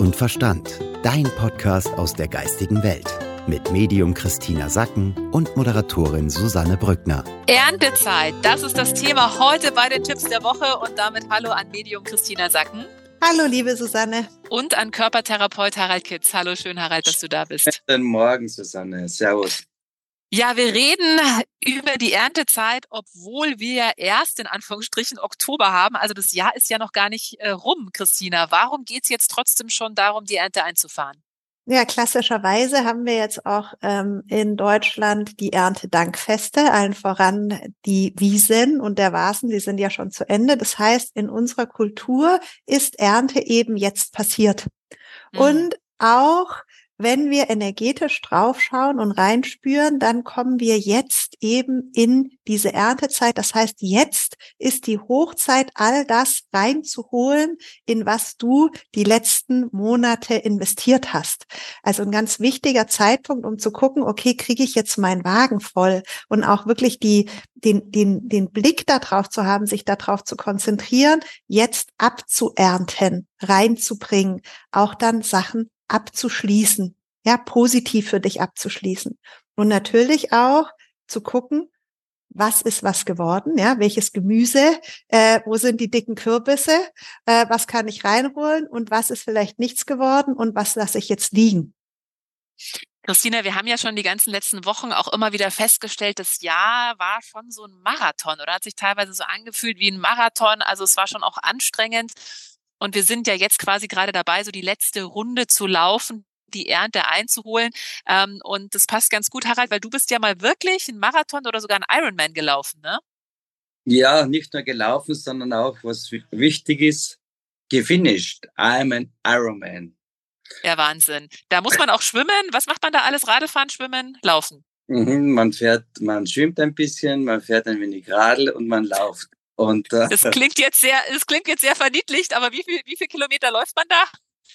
und Verstand. Dein Podcast aus der geistigen Welt. Mit Medium Christina Sacken und Moderatorin Susanne Brückner. Erntezeit, das ist das Thema heute bei den Tipps der Woche und damit Hallo an Medium Christina Sacken. Hallo, liebe Susanne. Und an Körpertherapeut Harald Kitz. Hallo, schön Harald, dass du da bist. Guten Morgen, Susanne. Servus. Ja, wir reden über die Erntezeit, obwohl wir ja erst in Anführungsstrichen Oktober haben. Also das Jahr ist ja noch gar nicht äh, rum, Christina. Warum geht's jetzt trotzdem schon darum, die Ernte einzufahren? Ja, klassischerweise haben wir jetzt auch ähm, in Deutschland die Erntedankfeste, allen voran die Wiesen und der Vasen, die sind ja schon zu Ende. Das heißt, in unserer Kultur ist Ernte eben jetzt passiert. Mhm. Und auch wenn wir energetisch draufschauen und reinspüren, dann kommen wir jetzt eben in diese Erntezeit. Das heißt, jetzt ist die Hochzeit, all das reinzuholen, in was du die letzten Monate investiert hast. Also ein ganz wichtiger Zeitpunkt, um zu gucken, okay, kriege ich jetzt meinen Wagen voll und auch wirklich die, den, den, den Blick darauf zu haben, sich darauf zu konzentrieren, jetzt abzuernten, reinzubringen, auch dann Sachen abzuschließen, ja, positiv für dich abzuschließen. Und natürlich auch zu gucken, was ist was geworden, ja, welches Gemüse, äh, wo sind die dicken Kürbisse, äh, was kann ich reinholen und was ist vielleicht nichts geworden und was lasse ich jetzt liegen. Christina, wir haben ja schon die ganzen letzten Wochen auch immer wieder festgestellt, das Jahr war schon so ein Marathon oder hat sich teilweise so angefühlt wie ein Marathon. Also es war schon auch anstrengend. Und wir sind ja jetzt quasi gerade dabei, so die letzte Runde zu laufen, die Ernte einzuholen. Ähm, und das passt ganz gut, Harald, weil du bist ja mal wirklich ein Marathon oder sogar ein Ironman gelaufen, ne? Ja, nicht nur gelaufen, sondern auch, was wichtig ist, gefinished. I'm an Ironman. Ja, Wahnsinn. Da muss man auch schwimmen. Was macht man da alles? Radfahren, schwimmen, laufen? Mhm, man fährt, man schwimmt ein bisschen, man fährt ein wenig Radl und man läuft. Und, äh, das klingt jetzt sehr, das klingt jetzt sehr verniedlicht, aber wie viel, wie viel Kilometer läuft man da?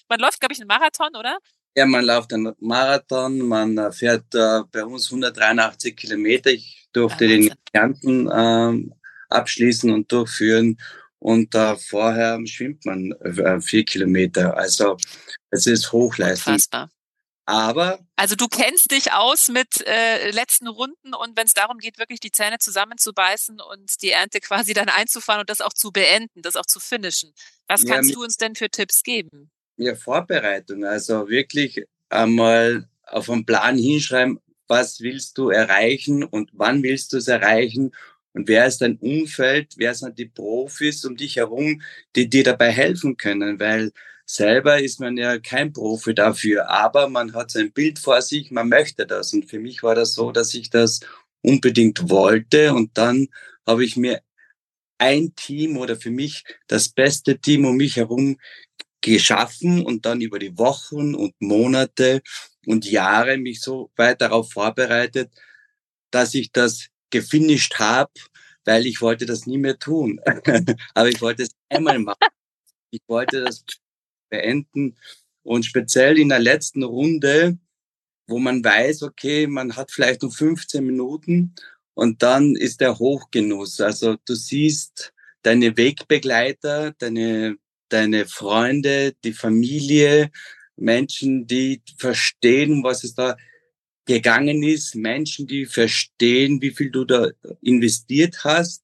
Man läuft, glaube ich, einen Marathon, oder? Ja, man läuft einen Marathon, man äh, fährt äh, bei uns 183 Kilometer. Ich durfte den Kärnten äh, abschließen und durchführen. Und äh, vorher schwimmt man äh, vier Kilometer. Also es ist Hochleistung. Unfassbar. Aber. Also du kennst dich aus mit äh, letzten Runden und wenn es darum geht, wirklich die Zähne zusammenzubeißen und die Ernte quasi dann einzufahren und das auch zu beenden, das auch zu finishen. Was ja, kannst du uns denn für Tipps geben? Ja, Vorbereitung. Also wirklich einmal auf einen Plan hinschreiben, was willst du erreichen und wann willst du es erreichen und wer ist dein Umfeld, wer sind die Profis um dich herum, die dir dabei helfen können, weil Selber ist man ja kein Profi dafür, aber man hat sein Bild vor sich, man möchte das. Und für mich war das so, dass ich das unbedingt wollte. Und dann habe ich mir ein Team oder für mich das beste Team um mich herum geschaffen und dann über die Wochen und Monate und Jahre mich so weit darauf vorbereitet, dass ich das gefinisht habe, weil ich wollte das nie mehr tun. Aber ich wollte es einmal machen. Ich wollte das beenden. Und speziell in der letzten Runde, wo man weiß, okay, man hat vielleicht nur 15 Minuten und dann ist der Hochgenuss. Also du siehst deine Wegbegleiter, deine, deine Freunde, die Familie, Menschen, die verstehen, was es da gegangen ist, Menschen, die verstehen, wie viel du da investiert hast,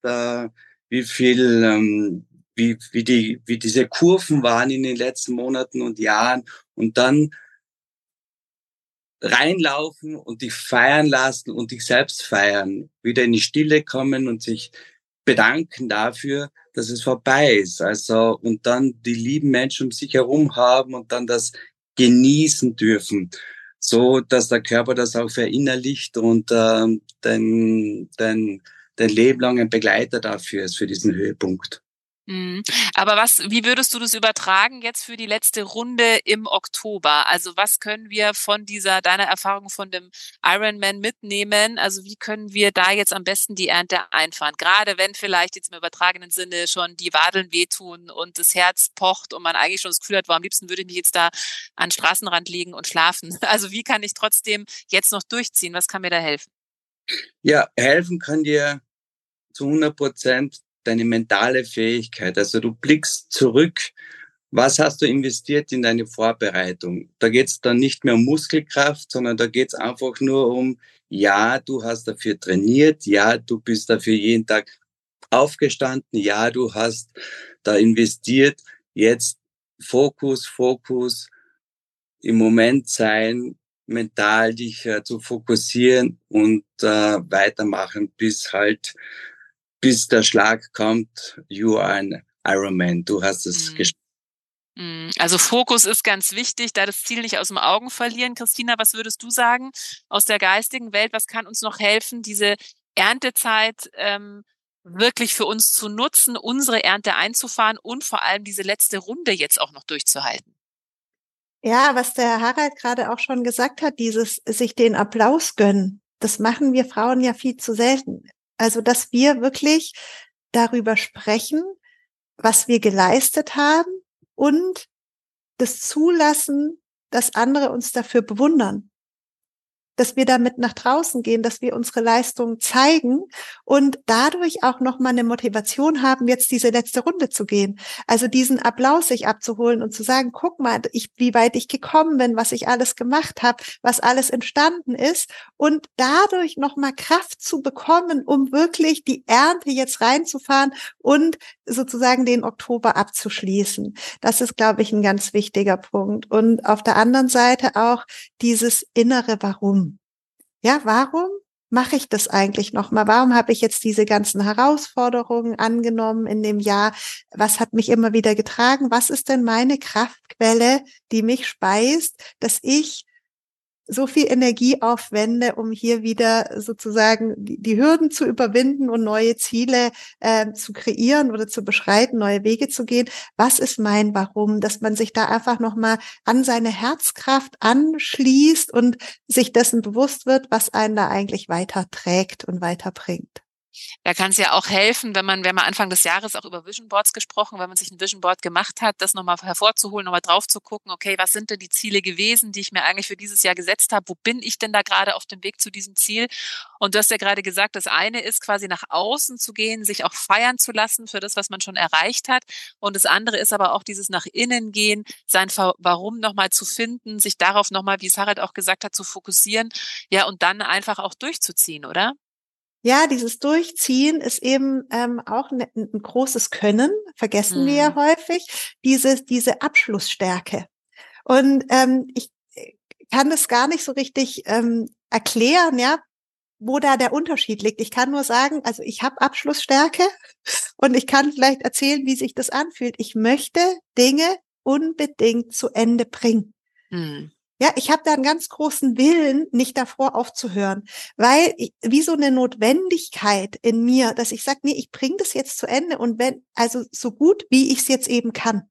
wie viel ähm, wie, wie, die, wie diese Kurven waren in den letzten Monaten und Jahren und dann reinlaufen und dich feiern lassen und dich selbst feiern, wieder in die Stille kommen und sich bedanken dafür, dass es vorbei ist. Also, und dann die lieben Menschen um sich herum haben und dann das genießen dürfen, so dass der Körper das auch verinnerlicht und äh, dein, dein, dein Leben lang ein Begleiter dafür ist, für diesen Höhepunkt. Mhm. Aber was, wie würdest du das übertragen jetzt für die letzte Runde im Oktober? Also was können wir von dieser, deiner Erfahrung von dem Ironman mitnehmen? Also wie können wir da jetzt am besten die Ernte einfahren? Gerade wenn vielleicht jetzt im übertragenen Sinne schon die Wadeln wehtun und das Herz pocht und man eigentlich schon das Gefühl hat, wo am liebsten würde ich mich jetzt da an den Straßenrand liegen und schlafen. Also wie kann ich trotzdem jetzt noch durchziehen? Was kann mir da helfen? Ja, helfen kann dir zu 100 Prozent deine mentale Fähigkeit. Also du blickst zurück was hast du investiert in deine Vorbereitung? Da geht es dann nicht mehr um Muskelkraft, sondern da geht es einfach nur um, ja, du hast dafür trainiert, ja, du bist dafür jeden Tag aufgestanden, ja, du hast da investiert. Jetzt Fokus, Fokus, im Moment sein, mental dich äh, zu fokussieren und äh, weitermachen, bis halt, bis der Schlag kommt, you are an Ironman, du hast es mhm. geschafft. Mhm. Also Fokus ist ganz wichtig, da das Ziel nicht aus dem Augen verlieren. Christina, was würdest du sagen aus der geistigen Welt? Was kann uns noch helfen, diese Erntezeit ähm, wirklich für uns zu nutzen, unsere Ernte einzufahren und vor allem diese letzte Runde jetzt auch noch durchzuhalten? Ja, was der Harald gerade auch schon gesagt hat, dieses sich den Applaus gönnen, das machen wir Frauen ja viel zu selten. Also, dass wir wirklich darüber sprechen, was wir geleistet haben und das zulassen, dass andere uns dafür bewundern dass wir damit nach draußen gehen, dass wir unsere Leistung zeigen und dadurch auch nochmal eine Motivation haben, jetzt diese letzte Runde zu gehen. Also diesen Applaus sich abzuholen und zu sagen, guck mal, ich, wie weit ich gekommen bin, was ich alles gemacht habe, was alles entstanden ist und dadurch nochmal Kraft zu bekommen, um wirklich die Ernte jetzt reinzufahren und sozusagen den Oktober abzuschließen. Das ist, glaube ich, ein ganz wichtiger Punkt. Und auf der anderen Seite auch dieses innere Warum. Ja, warum mache ich das eigentlich nochmal? Warum habe ich jetzt diese ganzen Herausforderungen angenommen in dem Jahr? Was hat mich immer wieder getragen? Was ist denn meine Kraftquelle, die mich speist, dass ich so viel Energie aufwende, um hier wieder sozusagen die, Hürden zu überwinden und neue Ziele äh, zu kreieren oder zu beschreiten, neue Wege zu gehen. Was ist mein Warum? Dass man sich da einfach nochmal an seine Herzkraft anschließt und sich dessen bewusst wird, was einen da eigentlich weiter trägt und weiterbringt. Da kann es ja auch helfen, wenn man, wir haben Anfang des Jahres auch über Vision Boards gesprochen, wenn man sich ein Vision Board gemacht hat, das nochmal hervorzuholen, nochmal drauf zu gucken, okay, was sind denn die Ziele gewesen, die ich mir eigentlich für dieses Jahr gesetzt habe? Wo bin ich denn da gerade auf dem Weg zu diesem Ziel? Und du hast ja gerade gesagt, das eine ist quasi nach außen zu gehen, sich auch feiern zu lassen für das, was man schon erreicht hat. Und das andere ist aber auch dieses nach innen gehen, sein Warum nochmal zu finden, sich darauf nochmal, wie es Harald auch gesagt hat, zu fokussieren. Ja, und dann einfach auch durchzuziehen, oder? Ja, dieses Durchziehen ist eben ähm, auch ein, ein großes Können, vergessen mhm. wir ja mhm. häufig, diese, diese Abschlussstärke. Und ähm, ich äh, kann das gar nicht so richtig ähm, erklären, ja, wo da der Unterschied liegt. Ich kann nur sagen, also ich habe Abschlussstärke und ich kann vielleicht erzählen, wie sich das anfühlt. Ich möchte Dinge unbedingt zu Ende bringen. Mhm. Ja, ich habe da einen ganz großen Willen, nicht davor aufzuhören, weil ich, wie so eine Notwendigkeit in mir, dass ich sage, nee, ich bringe das jetzt zu Ende und wenn, also so gut, wie ich es jetzt eben kann.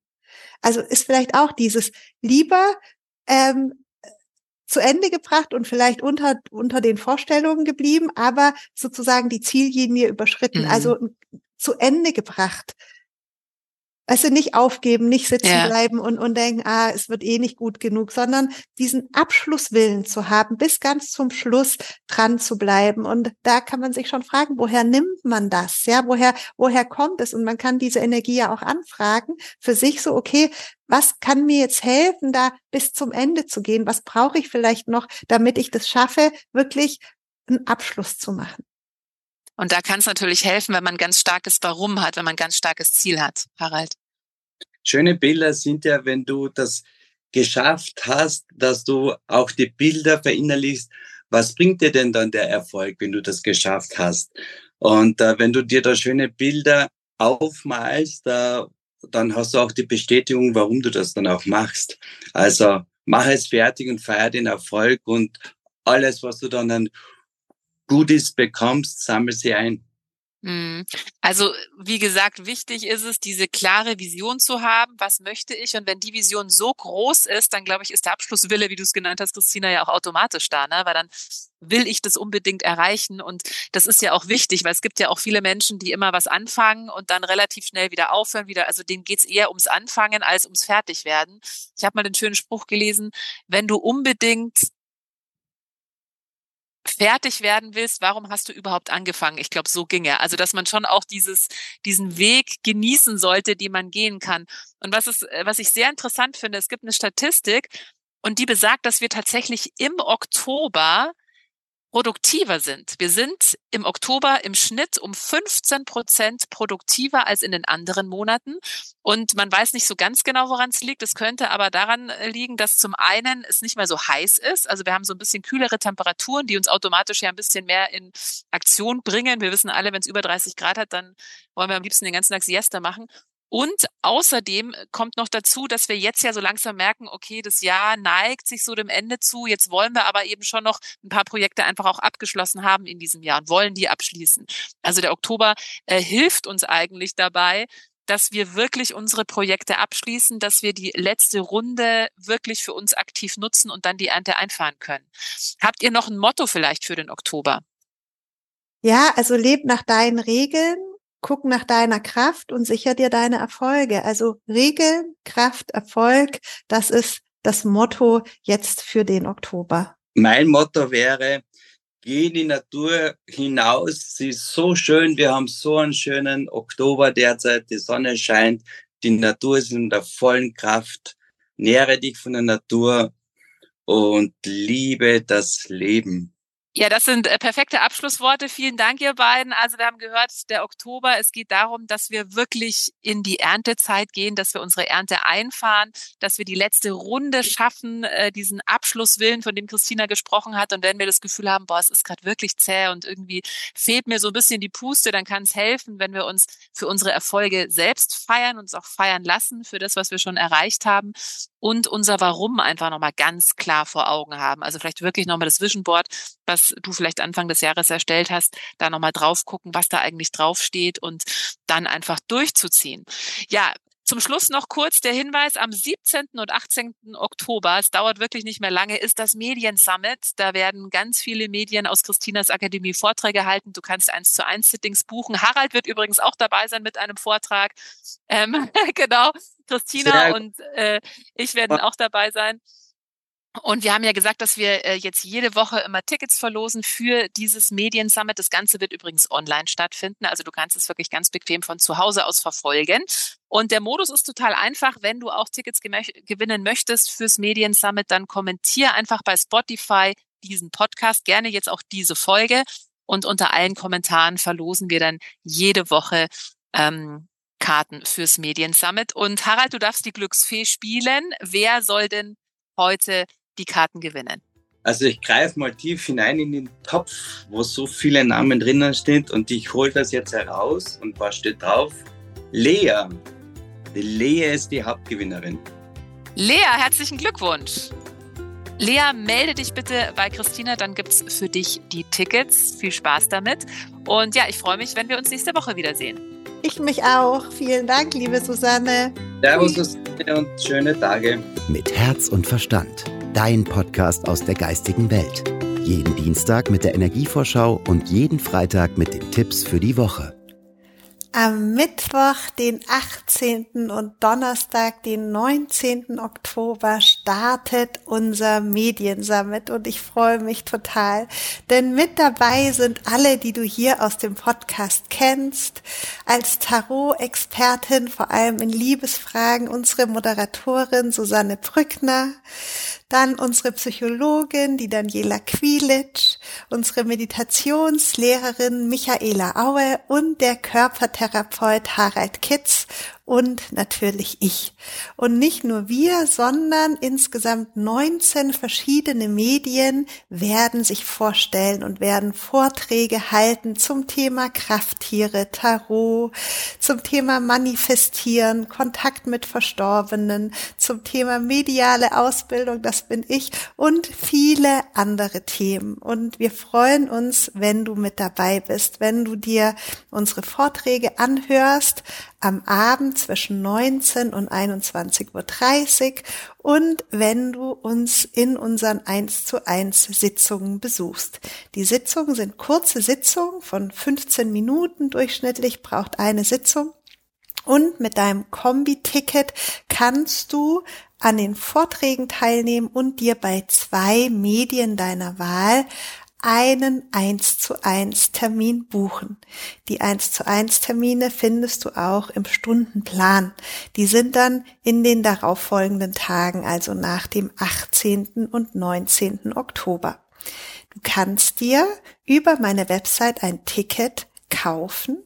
Also ist vielleicht auch dieses lieber ähm, zu Ende gebracht und vielleicht unter, unter den Vorstellungen geblieben, aber sozusagen die Ziellinie überschritten, also mhm. also zu Ende gebracht weißt du, nicht aufgeben, nicht sitzen ja. bleiben und, und denken, ah, es wird eh nicht gut genug, sondern diesen Abschlusswillen zu haben, bis ganz zum Schluss dran zu bleiben. Und da kann man sich schon fragen, woher nimmt man das? Ja, woher, woher kommt es? Und man kann diese Energie ja auch anfragen für sich so, okay, was kann mir jetzt helfen, da bis zum Ende zu gehen? Was brauche ich vielleicht noch, damit ich das schaffe, wirklich einen Abschluss zu machen? Und da kann es natürlich helfen, wenn man ganz starkes Warum hat, wenn man ganz starkes Ziel hat, Harald. Schöne Bilder sind ja, wenn du das geschafft hast, dass du auch die Bilder verinnerlichst. Was bringt dir denn dann der Erfolg, wenn du das geschafft hast? Und äh, wenn du dir da schöne Bilder aufmalst, äh, dann hast du auch die Bestätigung, warum du das dann auch machst. Also mach es fertig und feier den Erfolg und alles, was du dann an Goodies bekommst, sammel sie ein. Mhm. Also, wie gesagt, wichtig ist es, diese klare Vision zu haben. Was möchte ich? Und wenn die Vision so groß ist, dann glaube ich, ist der Abschlusswille, wie du es genannt hast, Christina, ja auch automatisch da, ne? Weil dann will ich das unbedingt erreichen. Und das ist ja auch wichtig, weil es gibt ja auch viele Menschen, die immer was anfangen und dann relativ schnell wieder aufhören, wieder. Also denen geht's eher ums Anfangen als ums Fertigwerden. Ich habe mal den schönen Spruch gelesen, wenn du unbedingt fertig werden willst, warum hast du überhaupt angefangen? Ich glaube, so ginge. Also, dass man schon auch dieses, diesen Weg genießen sollte, den man gehen kann. Und was ist, was ich sehr interessant finde, es gibt eine Statistik und die besagt, dass wir tatsächlich im Oktober produktiver sind. Wir sind im Oktober im Schnitt um 15 Prozent produktiver als in den anderen Monaten. Und man weiß nicht so ganz genau, woran es liegt. Es könnte aber daran äh, liegen, dass zum einen es nicht mehr so heiß ist. Also wir haben so ein bisschen kühlere Temperaturen, die uns automatisch ja ein bisschen mehr in Aktion bringen. Wir wissen alle, wenn es über 30 Grad hat, dann wollen wir am liebsten den ganzen Tag Siesta machen. Und außerdem kommt noch dazu, dass wir jetzt ja so langsam merken, okay, das Jahr neigt sich so dem Ende zu. Jetzt wollen wir aber eben schon noch ein paar Projekte einfach auch abgeschlossen haben in diesem Jahr und wollen die abschließen. Also der Oktober äh, hilft uns eigentlich dabei, dass wir wirklich unsere Projekte abschließen, dass wir die letzte Runde wirklich für uns aktiv nutzen und dann die Ernte einfahren können. Habt ihr noch ein Motto vielleicht für den Oktober? Ja, also leb nach deinen Regeln guck nach deiner Kraft und sicher dir deine Erfolge. Also Regeln, Kraft, Erfolg, das ist das Motto jetzt für den Oktober. Mein Motto wäre, geh in die Natur hinaus. Sie ist so schön. Wir haben so einen schönen Oktober derzeit. Die Sonne scheint. Die Natur ist in der vollen Kraft. Nähre dich von der Natur und liebe das Leben. Ja, das sind äh, perfekte Abschlussworte. Vielen Dank, ihr beiden. Also wir haben gehört, der Oktober, es geht darum, dass wir wirklich in die Erntezeit gehen, dass wir unsere Ernte einfahren, dass wir die letzte Runde schaffen, äh, diesen Abschlusswillen, von dem Christina gesprochen hat. Und wenn wir das Gefühl haben, boah, es ist gerade wirklich zäh und irgendwie fehlt mir so ein bisschen die Puste, dann kann es helfen, wenn wir uns für unsere Erfolge selbst feiern, uns auch feiern lassen für das, was wir schon erreicht haben und unser Warum einfach nochmal ganz klar vor Augen haben. Also vielleicht wirklich nochmal das Vision Board, was du vielleicht Anfang des Jahres erstellt hast, da nochmal drauf gucken, was da eigentlich draufsteht und dann einfach durchzuziehen. Ja, zum Schluss noch kurz der Hinweis, am 17. und 18. Oktober, es dauert wirklich nicht mehr lange, ist das Medien Summit. Da werden ganz viele Medien aus Christinas Akademie Vorträge halten. Du kannst eins zu eins Sittings buchen. Harald wird übrigens auch dabei sein mit einem Vortrag. Ähm, genau, Christina und äh, ich werden auch dabei sein. Und wir haben ja gesagt, dass wir äh, jetzt jede Woche immer Tickets verlosen für dieses Medien-Summit. Das Ganze wird übrigens online stattfinden. Also du kannst es wirklich ganz bequem von zu Hause aus verfolgen. Und der Modus ist total einfach. Wenn du auch Tickets gewinnen möchtest fürs Medien-Summit, dann kommentier einfach bei Spotify diesen Podcast, gerne jetzt auch diese Folge. Und unter allen Kommentaren verlosen wir dann jede Woche ähm, Karten fürs Medien-Summit. Und Harald, du darfst die Glücksfee spielen. Wer soll denn heute die Karten gewinnen? Also ich greife mal tief hinein in den Topf, wo so viele Namen drinnen stehen und ich hole das jetzt heraus und was steht drauf? Lea. Die Lea ist die Hauptgewinnerin. Lea, herzlichen Glückwunsch. Lea, melde dich bitte bei Christina, dann gibt es für dich die Tickets. Viel Spaß damit. Und ja, ich freue mich, wenn wir uns nächste Woche wiedersehen. Ich mich auch. Vielen Dank, liebe Susanne. Servus Susanne und schöne Tage. Mit Herz und Verstand dein Podcast aus der geistigen Welt. Jeden Dienstag mit der Energievorschau und jeden Freitag mit den Tipps für die Woche. Am Mittwoch, den 18. und Donnerstag, den 19. Oktober startet unser Mediensummit und ich freue mich total, denn mit dabei sind alle, die du hier aus dem Podcast kennst, als Tarot-Expertin, vor allem in Liebesfragen, unsere Moderatorin Susanne Brückner, dann unsere Psychologin, die Daniela Quilic, unsere Meditationslehrerin Michaela Aue und der Körpertherapeut Harald Kitz und natürlich ich. Und nicht nur wir, sondern insgesamt 19 verschiedene Medien werden sich vorstellen und werden Vorträge halten zum Thema Krafttiere, Tarot, zum Thema Manifestieren, Kontakt mit Verstorbenen, zum Thema mediale Ausbildung, das bin ich, und viele andere Themen. Und wir freuen uns, wenn du mit dabei bist, wenn du dir unsere Vorträge anhörst am Abend zwischen 19 und 21.30 Uhr und wenn du uns in unseren 1 zu 1 Sitzungen besuchst. Die Sitzungen sind kurze Sitzungen von 15 Minuten durchschnittlich, braucht eine Sitzung. Und mit deinem Kombi-Ticket kannst du an den Vorträgen teilnehmen und dir bei zwei Medien deiner Wahl einen 1 zu 1 Termin buchen. Die 1 zu 1 Termine findest du auch im Stundenplan. Die sind dann in den darauffolgenden Tagen, also nach dem 18. und 19. Oktober. Du kannst dir über meine Website ein Ticket kaufen.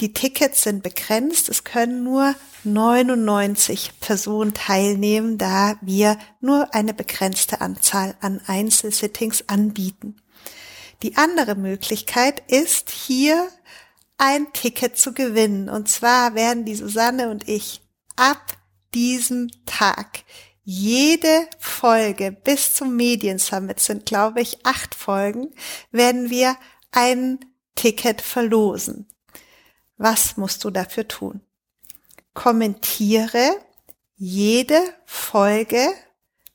Die Tickets sind begrenzt. Es können nur 99 Personen teilnehmen, da wir nur eine begrenzte Anzahl an Einzelsittings anbieten. Die andere Möglichkeit ist hier ein Ticket zu gewinnen. Und zwar werden die Susanne und ich ab diesem Tag jede Folge bis zum Mediensummit sind, glaube ich, acht Folgen, werden wir ein Ticket verlosen. Was musst du dafür tun? kommentiere jede Folge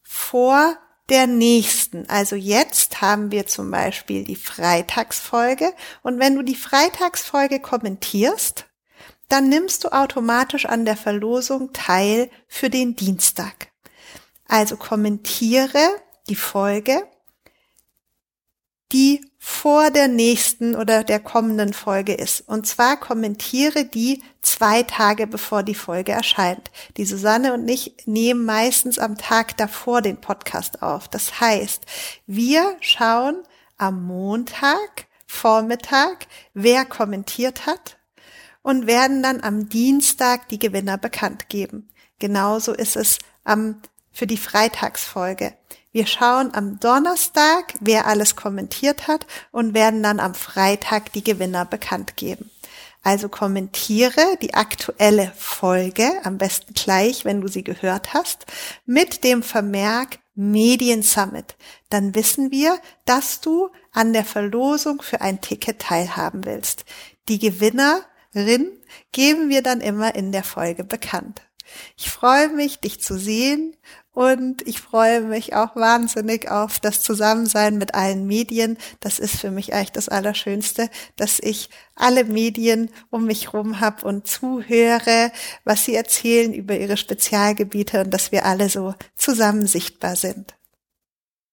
vor der nächsten. Also jetzt haben wir zum Beispiel die Freitagsfolge und wenn du die Freitagsfolge kommentierst, dann nimmst du automatisch an der Verlosung teil für den Dienstag. Also kommentiere die Folge, die vor der nächsten oder der kommenden Folge ist. Und zwar kommentiere die zwei Tage bevor die Folge erscheint. Die Susanne und ich nehmen meistens am Tag davor den Podcast auf. Das heißt, wir schauen am Montag, Vormittag, wer kommentiert hat und werden dann am Dienstag die Gewinner bekannt geben. Genauso ist es am, für die Freitagsfolge. Wir schauen am Donnerstag, wer alles kommentiert hat und werden dann am Freitag die Gewinner bekannt geben. Also kommentiere die aktuelle Folge, am besten gleich, wenn du sie gehört hast, mit dem Vermerk Medien Summit. Dann wissen wir, dass du an der Verlosung für ein Ticket teilhaben willst. Die Gewinnerin geben wir dann immer in der Folge bekannt. Ich freue mich, dich zu sehen und ich freue mich auch wahnsinnig auf das Zusammensein mit allen Medien. Das ist für mich eigentlich das Allerschönste, dass ich alle Medien um mich rum habe und zuhöre, was sie erzählen über ihre Spezialgebiete und dass wir alle so zusammen sichtbar sind.